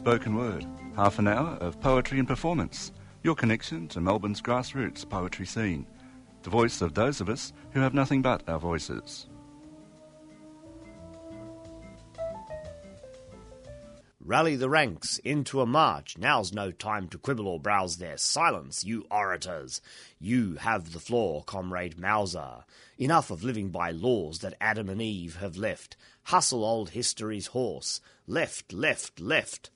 Spoken Word, half an hour of poetry and performance, your connection to Melbourne's grassroots poetry scene, the voice of those of us who have nothing but our voices. Rally the ranks into a march. Now's no time to quibble or browse there. Silence, you orators. You have the floor, comrade Mauser. Enough of living by laws that Adam and Eve have left. Hustle old history's horse. Left, left, left.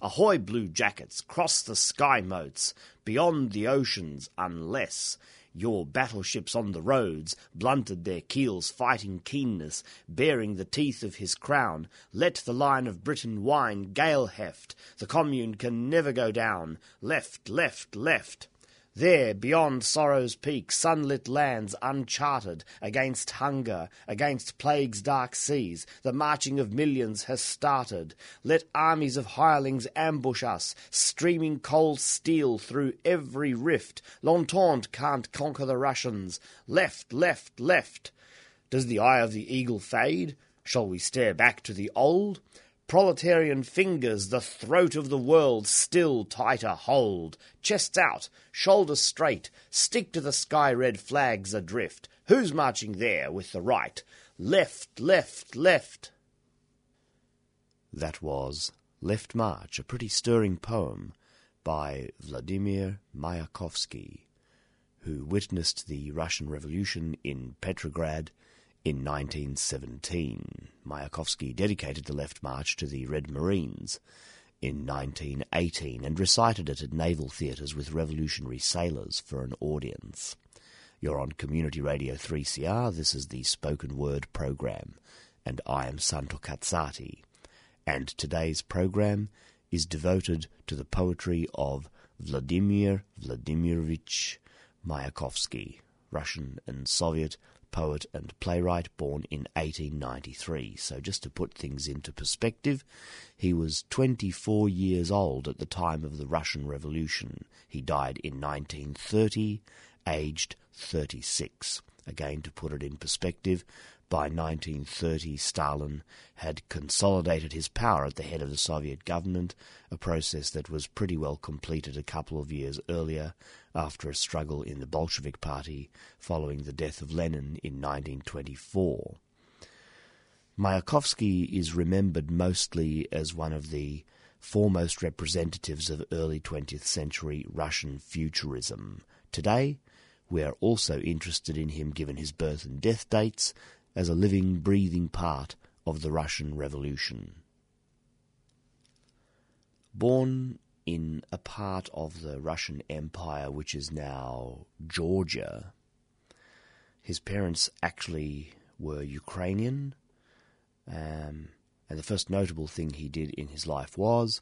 Ahoy, blue jackets, cross the sky moats, beyond the oceans, unless your battleships on the roads blunted their keels, fighting keenness, bearing the teeth of his crown. Let the line of Britain whine, gale heft. The commune can never go down. Left, left, left. There, beyond sorrow's peak, sunlit lands uncharted, against hunger, against plague's dark seas, the marching of millions has started. Let armies of hirelings ambush us, streaming cold steel through every rift. L'Entente can't conquer the Russians. Left, left, left. Does the eye of the eagle fade? Shall we stare back to the old? Proletarian fingers the throat of the world still tighter hold. Chests out, shoulders straight, stick to the sky red flags adrift. Who's marching there with the right? Left, left, left. That was Left March, a pretty stirring poem by Vladimir Mayakovsky, who witnessed the Russian Revolution in Petrograd in 1917, Mayakovsky dedicated the Left March to the Red Marines in 1918 and recited it at naval theatres with revolutionary sailors for an audience. You're on Community Radio 3CR, this is the Spoken Word program, and I am Santo Cazzati. And today's program is devoted to the poetry of Vladimir Vladimirovich Mayakovsky, Russian and Soviet poet and playwright, born in 1893. So, just to put things into perspective, he was 24 years old at the time of the Russian Revolution. He died in 1930, aged 36. Again, to put it in perspective, by 1930, Stalin had consolidated his power at the head of the Soviet government, a process that was pretty well completed a couple of years earlier after a struggle in the Bolshevik Party following the death of Lenin in 1924. Mayakovsky is remembered mostly as one of the foremost representatives of early 20th century Russian futurism. Today, we are also interested in him given his birth and death dates as a living, breathing part of the Russian Revolution. Born in a part of the Russian Empire which is now Georgia, his parents actually were Ukrainian, um, and the first notable thing he did in his life was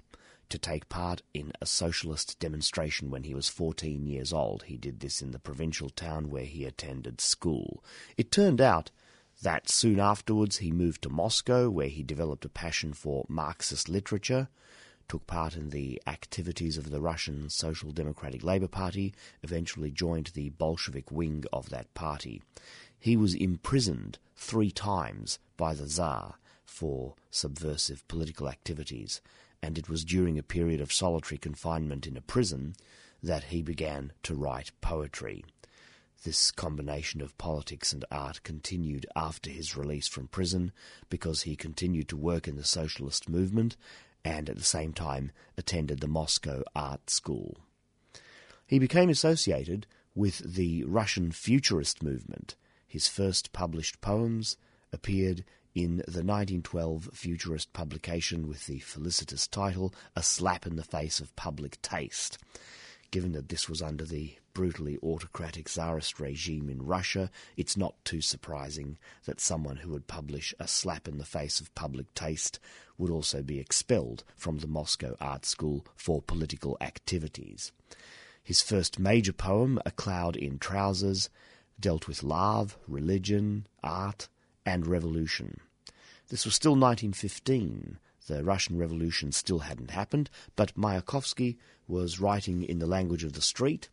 to take part in a socialist demonstration when he was 14 years old. He did this in the provincial town where he attended school. It turned out that soon afterwards he moved to Moscow, where he developed a passion for Marxist literature, took part in the activities of the Russian Social Democratic Labour Party, eventually joined the Bolshevik wing of that party. He was imprisoned three times by the Tsar for subversive political activities, and it was during a period of solitary confinement in a prison that he began to write poetry. This combination of politics and art continued after his release from prison because he continued to work in the socialist movement and at the same time attended the Moscow Art School. He became associated with the Russian Futurist movement. His first published poems appeared in the 1912 Futurist publication with the felicitous title A Slap in the Face of Public Taste. Given that this was under the brutally autocratic Tsarist regime in Russia, it's not too surprising that someone who would publish a slap in the face of public taste would also be expelled from the Moscow Art School for political activities. His first major poem, A Cloud in Trousers, dealt with love, religion, art, and revolution. This was still 1915. The Russian Revolution still hadn't happened, but Mayakovsky was writing in the language of the street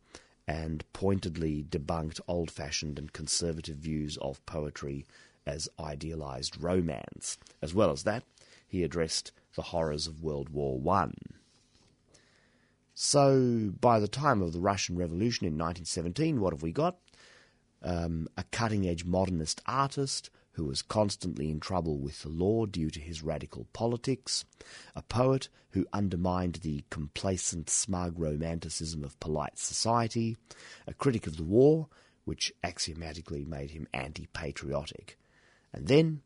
and pointedly debunked old fashioned and conservative views of poetry as idealized romance. As well as that, he addressed the horrors of World War One. So, by the time of the Russian Revolution in 1917, what have we got? Um, a cutting edge modernist artist who was constantly in trouble with the law due to his radical politics, a poet who undermined the complacent, smug romanticism of polite society, a critic of the war, which axiomatically made him anti patriotic. And then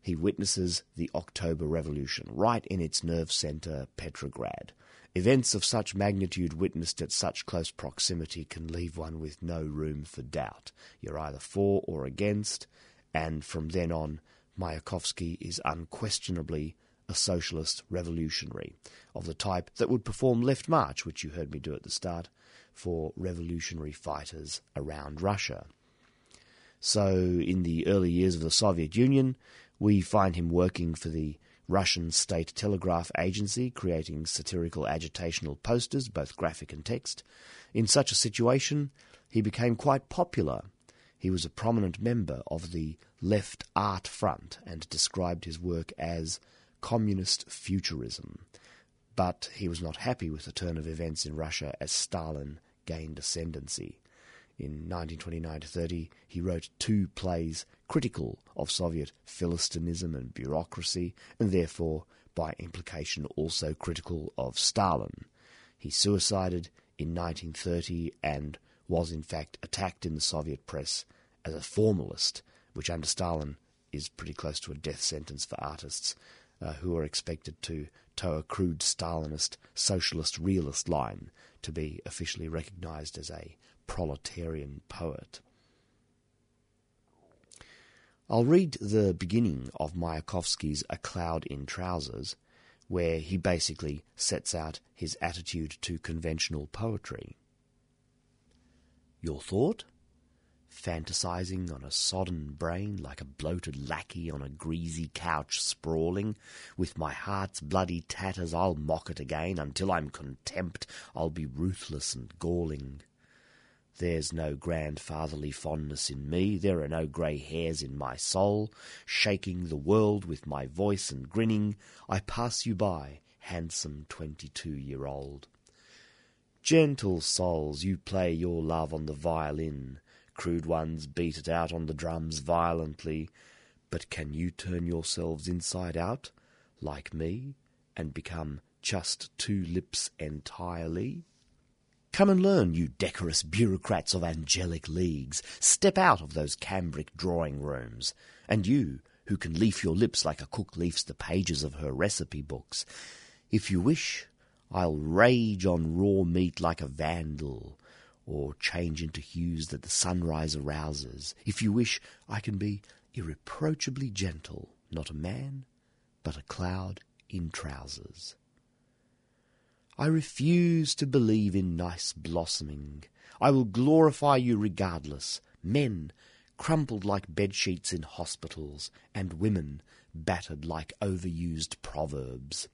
he witnesses the October Revolution, right in its nerve centre, Petrograd. Events of such magnitude witnessed at such close proximity can leave one with no room for doubt. You're either for or against, and from then on, Mayakovsky is unquestionably a socialist revolutionary of the type that would perform Left March, which you heard me do at the start, for revolutionary fighters around Russia. So, in the early years of the Soviet Union, we find him working for the Russian State Telegraph Agency, creating satirical agitational posters, both graphic and text. In such a situation, he became quite popular he was a prominent member of the Left Art Front and described his work as communist futurism. But he was not happy with the turn of events in Russia as Stalin gained ascendancy. In 1929 30, he wrote two plays critical of Soviet Philistinism and bureaucracy, and therefore, by implication, also critical of Stalin. He suicided in 1930 and was in fact attacked in the Soviet press as a formalist, which under Stalin is pretty close to a death sentence for artists uh, who are expected to toe a crude Stalinist, socialist, realist line to be officially recognized as a proletarian poet. I'll read the beginning of Mayakovsky's A Cloud in Trousers, where he basically sets out his attitude to conventional poetry. Your thought? Fantasizing on a sodden brain like a bloated lackey on a greasy couch sprawling. With my heart's bloody tatters I'll mock it again, until I'm contempt I'll be ruthless and galling. There's no grandfatherly fondness in me, there are no grey hairs in my soul, shaking the world with my voice and grinning, I pass you by, handsome twenty-two-year-old. Gentle souls, you play your love on the violin, Crude ones beat it out on the drums violently. But can you turn yourselves inside out, like me, and become just two lips entirely? Come and learn, you decorous bureaucrats of angelic leagues. Step out of those cambric drawing rooms. And you, who can leaf your lips like a cook leafs the pages of her recipe books. If you wish, I'll rage on raw meat like a vandal, or change into hues that the sunrise arouses. If you wish, I can be irreproachably gentle, not a man, but a cloud in trousers. I refuse to believe in nice blossoming. I will glorify you regardless. Men, crumpled like bedsheets in hospitals, and women, battered like overused proverbs.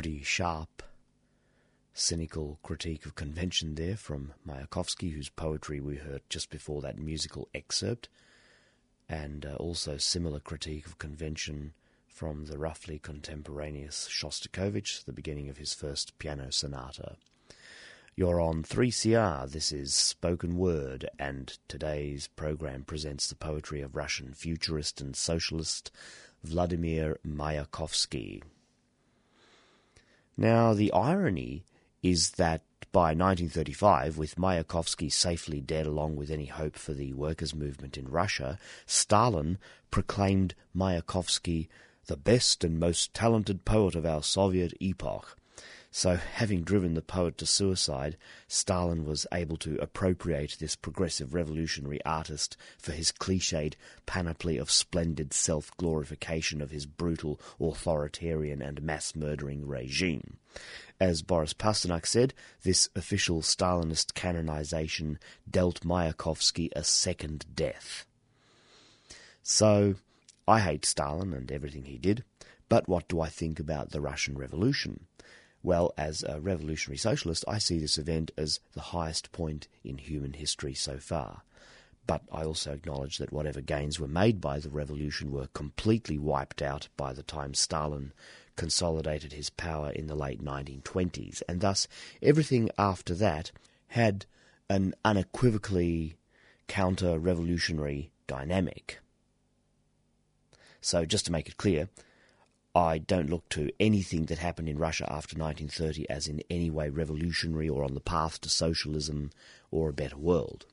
Pretty sharp, cynical critique of convention there from Mayakovsky, whose poetry we heard just before that musical excerpt, and uh, also similar critique of convention from the roughly contemporaneous Shostakovich, the beginning of his first piano sonata. You're on 3CR, this is Spoken Word, and today's program presents the poetry of Russian futurist and socialist Vladimir Mayakovsky. Now, the irony is that by 1935, with Mayakovsky safely dead along with any hope for the workers' movement in Russia, Stalin proclaimed Mayakovsky the best and most talented poet of our Soviet epoch. So, having driven the poet to suicide, Stalin was able to appropriate this progressive revolutionary artist for his cliched panoply of splendid self glorification of his brutal, authoritarian, and mass murdering regime. As Boris Pasternak said, this official Stalinist canonization dealt Mayakovsky a second death. So, I hate Stalin and everything he did, but what do I think about the Russian Revolution? Well, as a revolutionary socialist, I see this event as the highest point in human history so far. But I also acknowledge that whatever gains were made by the revolution were completely wiped out by the time Stalin consolidated his power in the late 1920s, and thus everything after that had an unequivocally counter revolutionary dynamic. So, just to make it clear, I don't look to anything that happened in Russia after 1930 as in any way revolutionary or on the path to socialism or a better world.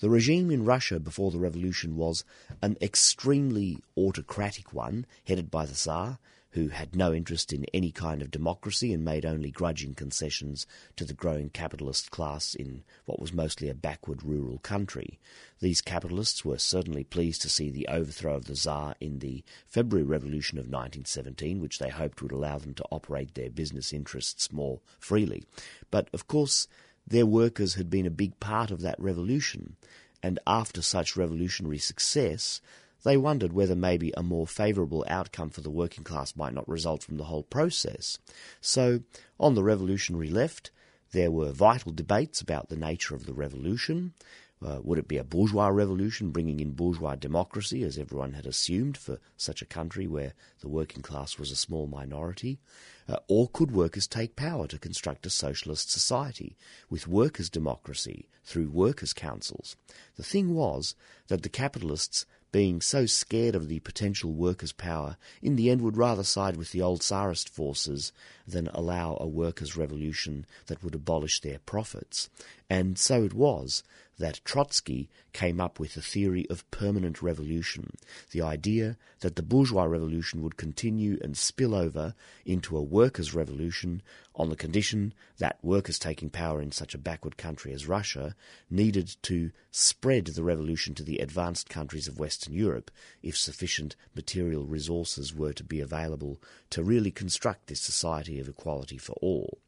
The regime in Russia before the revolution was an extremely autocratic one, headed by the Tsar, who had no interest in any kind of democracy and made only grudging concessions to the growing capitalist class in what was mostly a backward rural country. These capitalists were certainly pleased to see the overthrow of the Tsar in the February Revolution of 1917, which they hoped would allow them to operate their business interests more freely. But, of course, their workers had been a big part of that revolution, and after such revolutionary success, they wondered whether maybe a more favourable outcome for the working class might not result from the whole process. So, on the revolutionary left, there were vital debates about the nature of the revolution. Uh, would it be a bourgeois revolution bringing in bourgeois democracy, as everyone had assumed for such a country where the working class was a small minority? Uh, or could workers take power to construct a socialist society with workers' democracy through workers' councils? The thing was that the capitalists being so scared of the potential workers' power, in the end would rather side with the old Tsarist forces than allow a workers' revolution that would abolish their profits. And so it was that Trotsky came up with the theory of permanent revolution, the idea that the bourgeois revolution would continue and spill over into a workers' revolution on the condition that workers taking power in such a backward country as Russia needed to spread the revolution to the advanced countries of Western Europe if sufficient material resources were to be available to really construct this society of equality for all.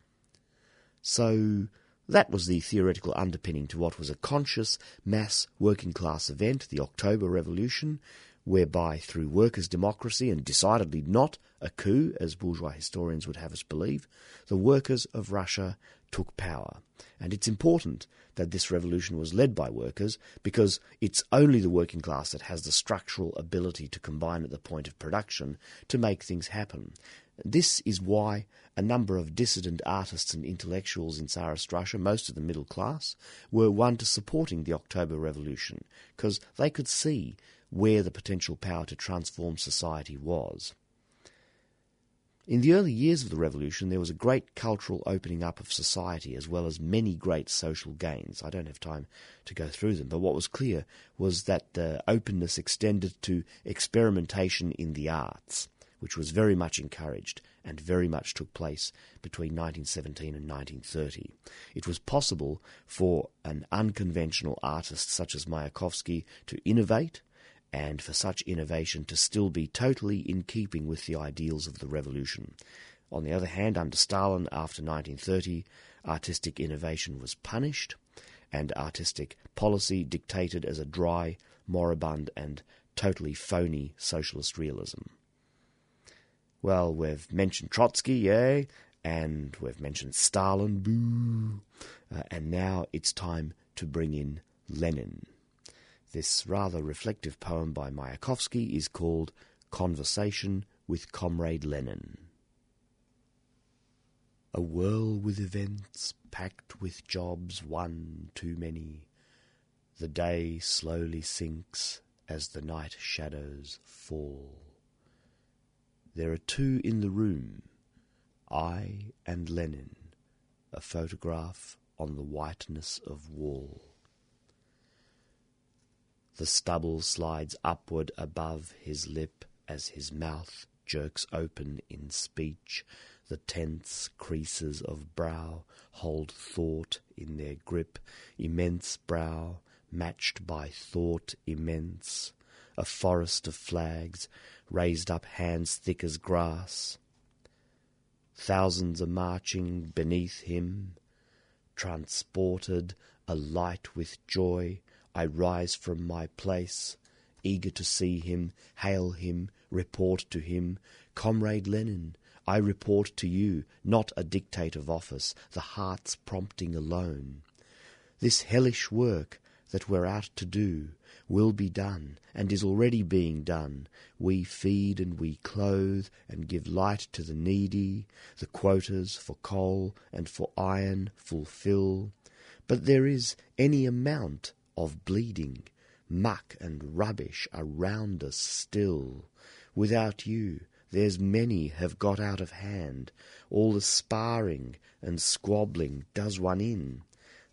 So, that was the theoretical underpinning to what was a conscious mass working class event, the October Revolution, whereby through workers' democracy and decidedly not a coup, as bourgeois historians would have us believe, the workers of Russia took power. And it's important that this revolution was led by workers because it's only the working class that has the structural ability to combine at the point of production to make things happen. This is why a number of dissident artists and intellectuals in Tsarist Russia, most of the middle class, were won to supporting the October Revolution, because they could see where the potential power to transform society was. In the early years of the revolution, there was a great cultural opening up of society as well as many great social gains. I don't have time to go through them, but what was clear was that the openness extended to experimentation in the arts, which was very much encouraged and very much took place between 1917 and 1930. It was possible for an unconventional artist such as Mayakovsky to innovate and for such innovation to still be totally in keeping with the ideals of the revolution. On the other hand, under Stalin after 1930, artistic innovation was punished, and artistic policy dictated as a dry, moribund, and totally phony socialist realism. Well, we've mentioned Trotsky, eh? And we've mentioned Stalin, boo. Uh, and now it's time to bring in Lenin. This rather reflective poem by Mayakovsky is called Conversation with Comrade Lenin. A whirl with events, packed with jobs, one too many. The day slowly sinks as the night shadows fall. There are two in the room, I and Lenin, a photograph on the whiteness of wall. The stubble slides upward above his lip as his mouth jerks open in speech. The tense creases of brow hold thought in their grip, immense brow matched by thought immense, a forest of flags, raised up hands thick as grass. Thousands are marching beneath him, transported, alight with joy, I rise from my place, eager to see him, hail him, report to him, Comrade Lenin, I report to you, not a dictate of office, the heart's prompting alone. This hellish work that we're out to do will be done and is already being done. We feed and we clothe and give light to the needy. The quotas for coal and for iron fulfill. But there is any amount of bleeding, muck and rubbish around us still. Without you, there's many have got out of hand. All the sparring and squabbling does one in.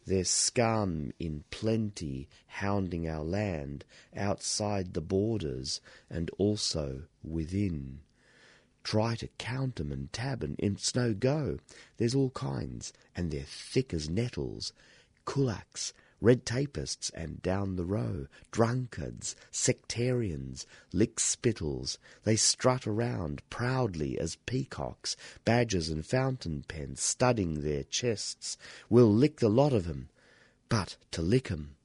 There's scum in plenty hounding our land outside the borders and also within. Try to count 'em and tab, 'em, it's no go. There's all kinds, and they're thick as nettles. Kulaks, red tapists, and down the row, drunkards, sectarians, lickspittles, they strut around proudly as peacocks, badgers and fountain pens studding their chests. We'll lick the lot of 'em, but to lick 'em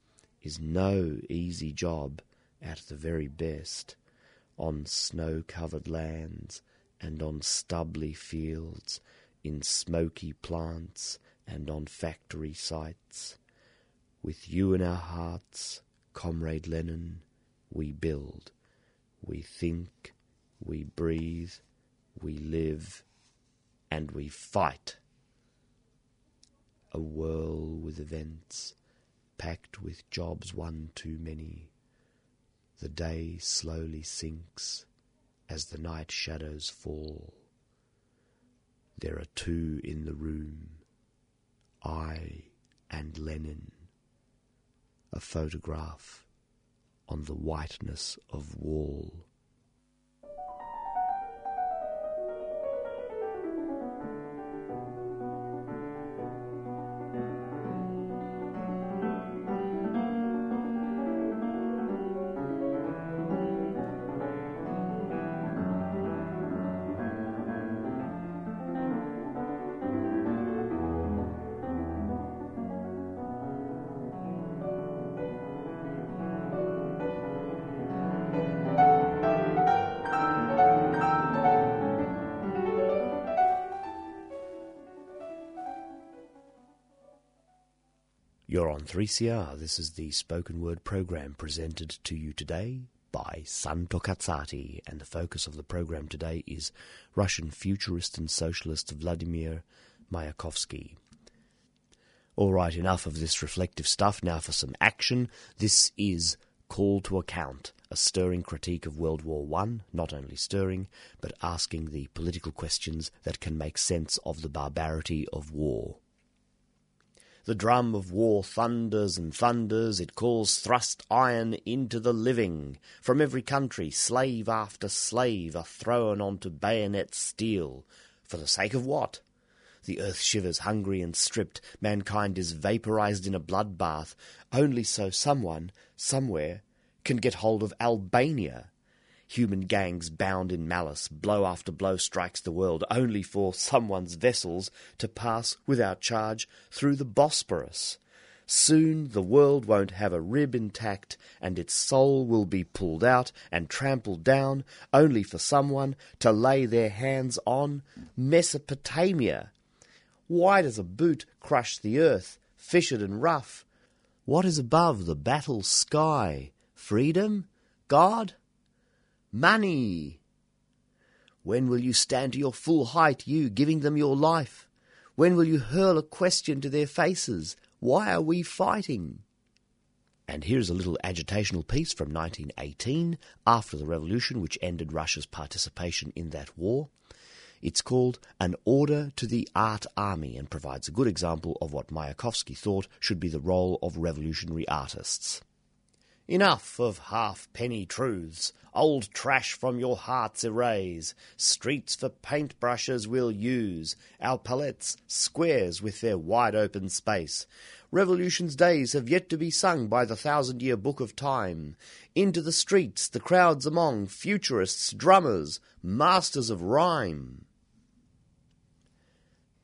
is no easy job at the very best, on snow-covered lands and on stubbly fields, in smoky plants and on factory sites. With you in our hearts, Comrade Lenin, we build, we think, we breathe, we live, and we fight. A whirl with events, packed with jobs one too many. The day slowly sinks as the night shadows fall. There are two in the room, I and Lenin a photograph on the whiteness of wall. On 3CR. This is the spoken word program presented to you today by Santo Cazzati, and the focus of the program today is Russian futurist and socialist Vladimir Mayakovsky. All right, enough of this reflective stuff. Now for some action. This is Call to Account, a stirring critique of World War One, not only stirring, but asking the political questions that can make sense of the barbarity of war. The drum of war thunders and thunders, it calls thrust iron into the living. From every country, slave after slave are thrown onto bayonet steel. For the sake of what? The earth shivers, hungry and stripped. Mankind is vaporized in a bloodbath, only so someone, somewhere, can get hold of Albania Human gangs bound in malice, blow after blow strikes the world, only for someone's vessels to pass without charge through the Bosporus. Soon the world won't have a rib intact, and its soul will be pulled out and trampled down, only for someone to lay their hands on Mesopotamia. Why does a boot crush the earth, fissured and rough? What is above the battle sky? Freedom? God? Money? When will you stand to your full height, you giving them your life? When will you hurl a question to their faces? Why are we fighting? And here's a little agitational piece from 1918, after the revolution which ended Russia's participation in that war. It's called An Order to the Art Army and provides a good example of what Mayakovsky thought should be the role of revolutionary artists. Enough of halfpenny truths. Old trash from your hearts erase. Streets for paintbrushes we'll use. Our palettes, squares with their wide open space. Revolution's days have yet to be sung by the thousand year book of time. Into the streets, the crowds among futurists, drummers, masters of rhyme.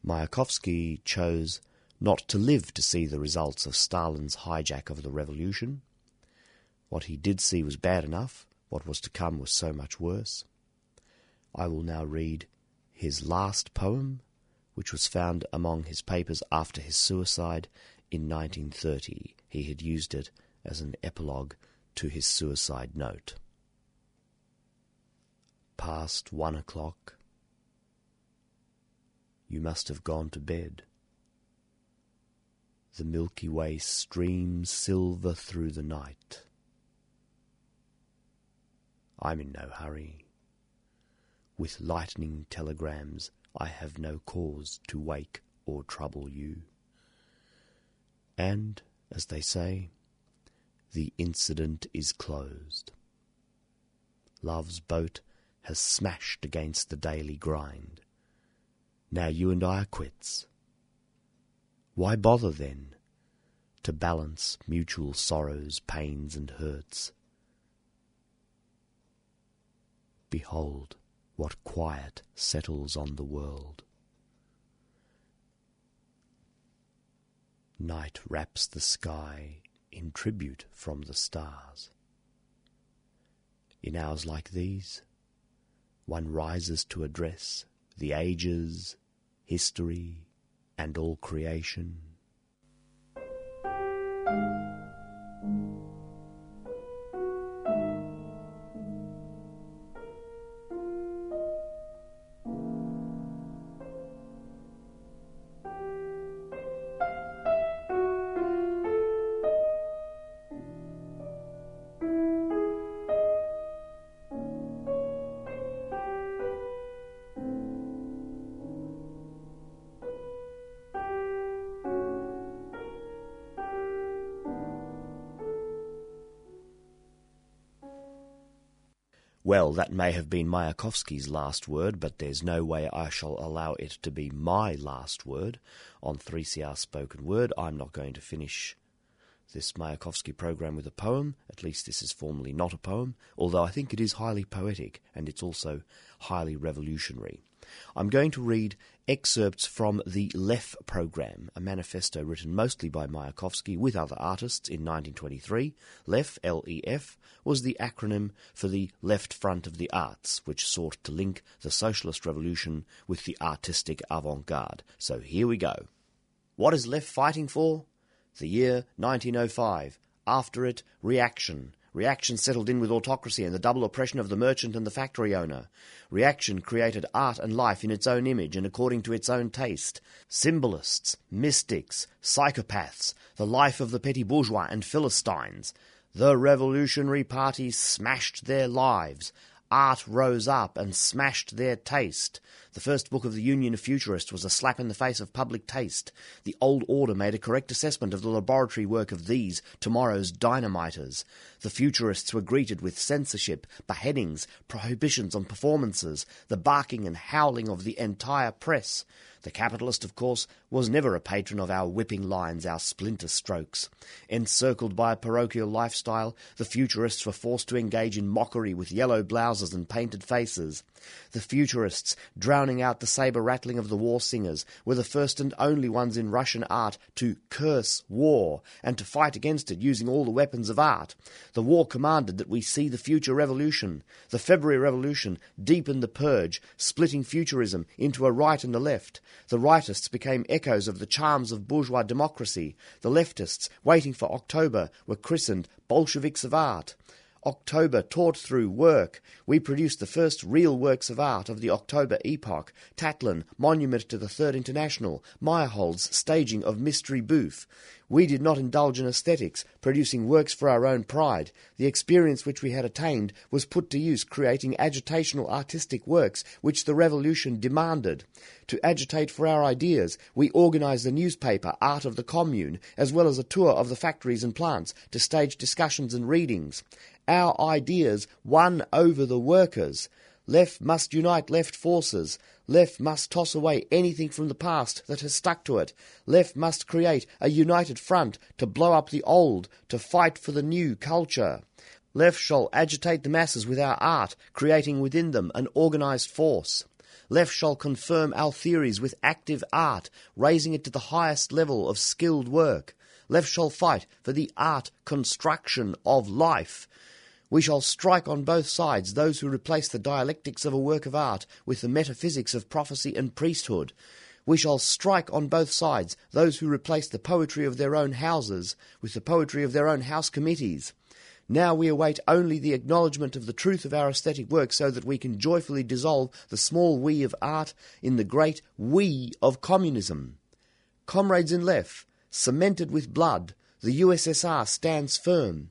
Mayakovsky chose not to live to see the results of Stalin's hijack of the revolution. What he did see was bad enough, what was to come was so much worse. I will now read his last poem, which was found among his papers after his suicide in 1930. He had used it as an epilogue to his suicide note. Past one o'clock. You must have gone to bed. The Milky Way streams silver through the night. I'm in no hurry. With lightning telegrams, I have no cause to wake or trouble you. And, as they say, the incident is closed. Love's boat has smashed against the daily grind. Now you and I are quits. Why bother then to balance mutual sorrows, pains, and hurts? Behold what quiet settles on the world. Night wraps the sky in tribute from the stars. In hours like these, one rises to address the ages, history, and all creation. Well, that may have been Mayakovsky's last word, but there's no way I shall allow it to be my last word on 3CR Spoken Word. I'm not going to finish this Mayakovsky program with a poem. At least this is formally not a poem, although I think it is highly poetic and it's also highly revolutionary. I'm going to read excerpts from the LEF program, a manifesto written mostly by Mayakovsky with other artists in 1923. LEF, L-E-F, was the acronym for the Left Front of the Arts, which sought to link the socialist revolution with the artistic avant-garde. So here we go. What is Lef fighting for? The year 1905. After it, reaction Reaction settled in with autocracy and the double oppression of the merchant and the factory owner. Reaction created art and life in its own image and according to its own taste. Symbolists, mystics, psychopaths, the life of the petty bourgeois and Philistines. The revolutionary party smashed their lives. Art rose up and smashed their taste. The first book of the Union of Futurists was a slap in the face of public taste. The old order made a correct assessment of the laboratory work of these, tomorrow's dynamiters. The Futurists were greeted with censorship, beheadings, prohibitions on performances, the barking and howling of the entire press. The capitalist, of course, was never a patron of our whipping lines, our splinter strokes. Encircled by a parochial lifestyle, the futurists were forced to engage in mockery with yellow blouses and painted faces. The futurists, drowning out the sabre rattling of the war singers, were the first and only ones in Russian art to curse war and to fight against it using all the weapons of art. The war commanded that we see the future revolution. The February Revolution deepened the purge, splitting futurism into a right and a left. The rightists became echoes of the charms of bourgeois democracy. The leftists, waiting for October, were christened Bolsheviks of art. October taught through work. We produced the first real works of art of the October epoch Tatlin, Monument to the Third International, Meyerhold's staging of Mystery Bouffe. We did not indulge in aesthetics, producing works for our own pride. The experience which we had attained was put to use creating agitational artistic works which the revolution demanded. To agitate for our ideas, we organized a newspaper, Art of the Commune, as well as a tour of the factories and plants to stage discussions and readings. Our ideas won over the workers. Lef must unite left forces. Lef must toss away anything from the past that has stuck to it. Lef must create a united front to blow up the old, to fight for the new culture. Lef shall agitate the masses with our art, creating within them an organized force. Lef shall confirm our theories with active art, raising it to the highest level of skilled work. Lef shall fight for the art construction of life. We shall strike on both sides those who replace the dialectics of a work of art with the metaphysics of prophecy and priesthood. We shall strike on both sides those who replace the poetry of their own houses with the poetry of their own house committees. Now we await only the acknowledgement of the truth of our aesthetic work so that we can joyfully dissolve the small we of art in the great we of communism. Comrades in Lef, cemented with blood, the USSR stands firm.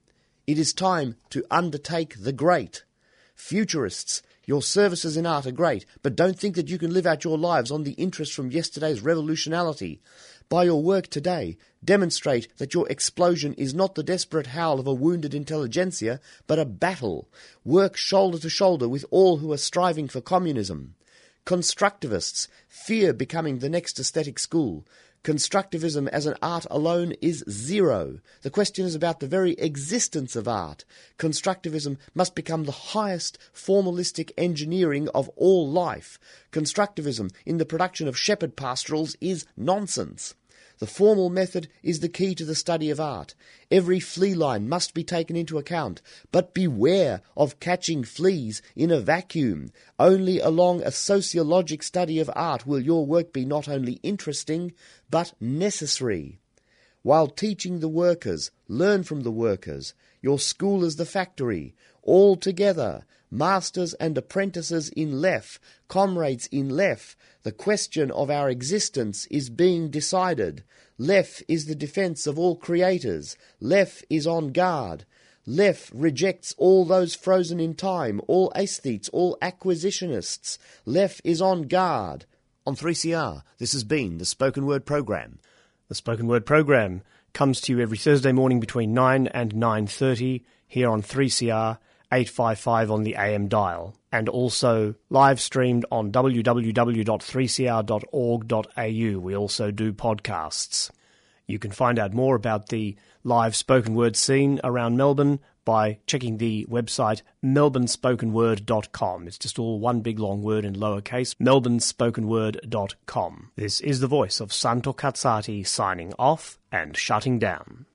It is time to undertake the great. Futurists, your services in art are great, but don't think that you can live out your lives on the interest from yesterday's revolutionality. By your work today, demonstrate that your explosion is not the desperate howl of a wounded intelligentsia, but a battle. Work shoulder to shoulder with all who are striving for communism. Constructivists fear becoming the next aesthetic school. Constructivism as an art alone is zero. The question is about the very existence of art. Constructivism must become the highest formalistic engineering of all life. Constructivism in the production of shepherd pastorals is nonsense. The formal method is the key to the study of art. Every flea line must be taken into account, but beware of catching fleas in a vacuum. Only along a sociologic study of art will your work be not only interesting, but necessary. While teaching the workers, learn from the workers. Your school is the factory. All together, masters and apprentices in Lef, comrades in Lef, the question of our existence is being decided. Lef is the defense of all creators. Lef is on guard. Lef rejects all those frozen in time, all aesthetes, all acquisitionists. Lef is on guard. On 3CR, this has been the Spoken Word Program. The Spoken Word Program comes to you every Thursday morning between 9 and 9.30 here on 3CR 855 on the AM dial and also live streamed on www.3cr.org.au. We also do podcasts. You can find out more about the live spoken word scene around Melbourne by checking the website melbournespokenword.com. It's just all one big long word in lowercase, melbournespokenword.com. This is the voice of Santo Cazzati signing off and shutting down.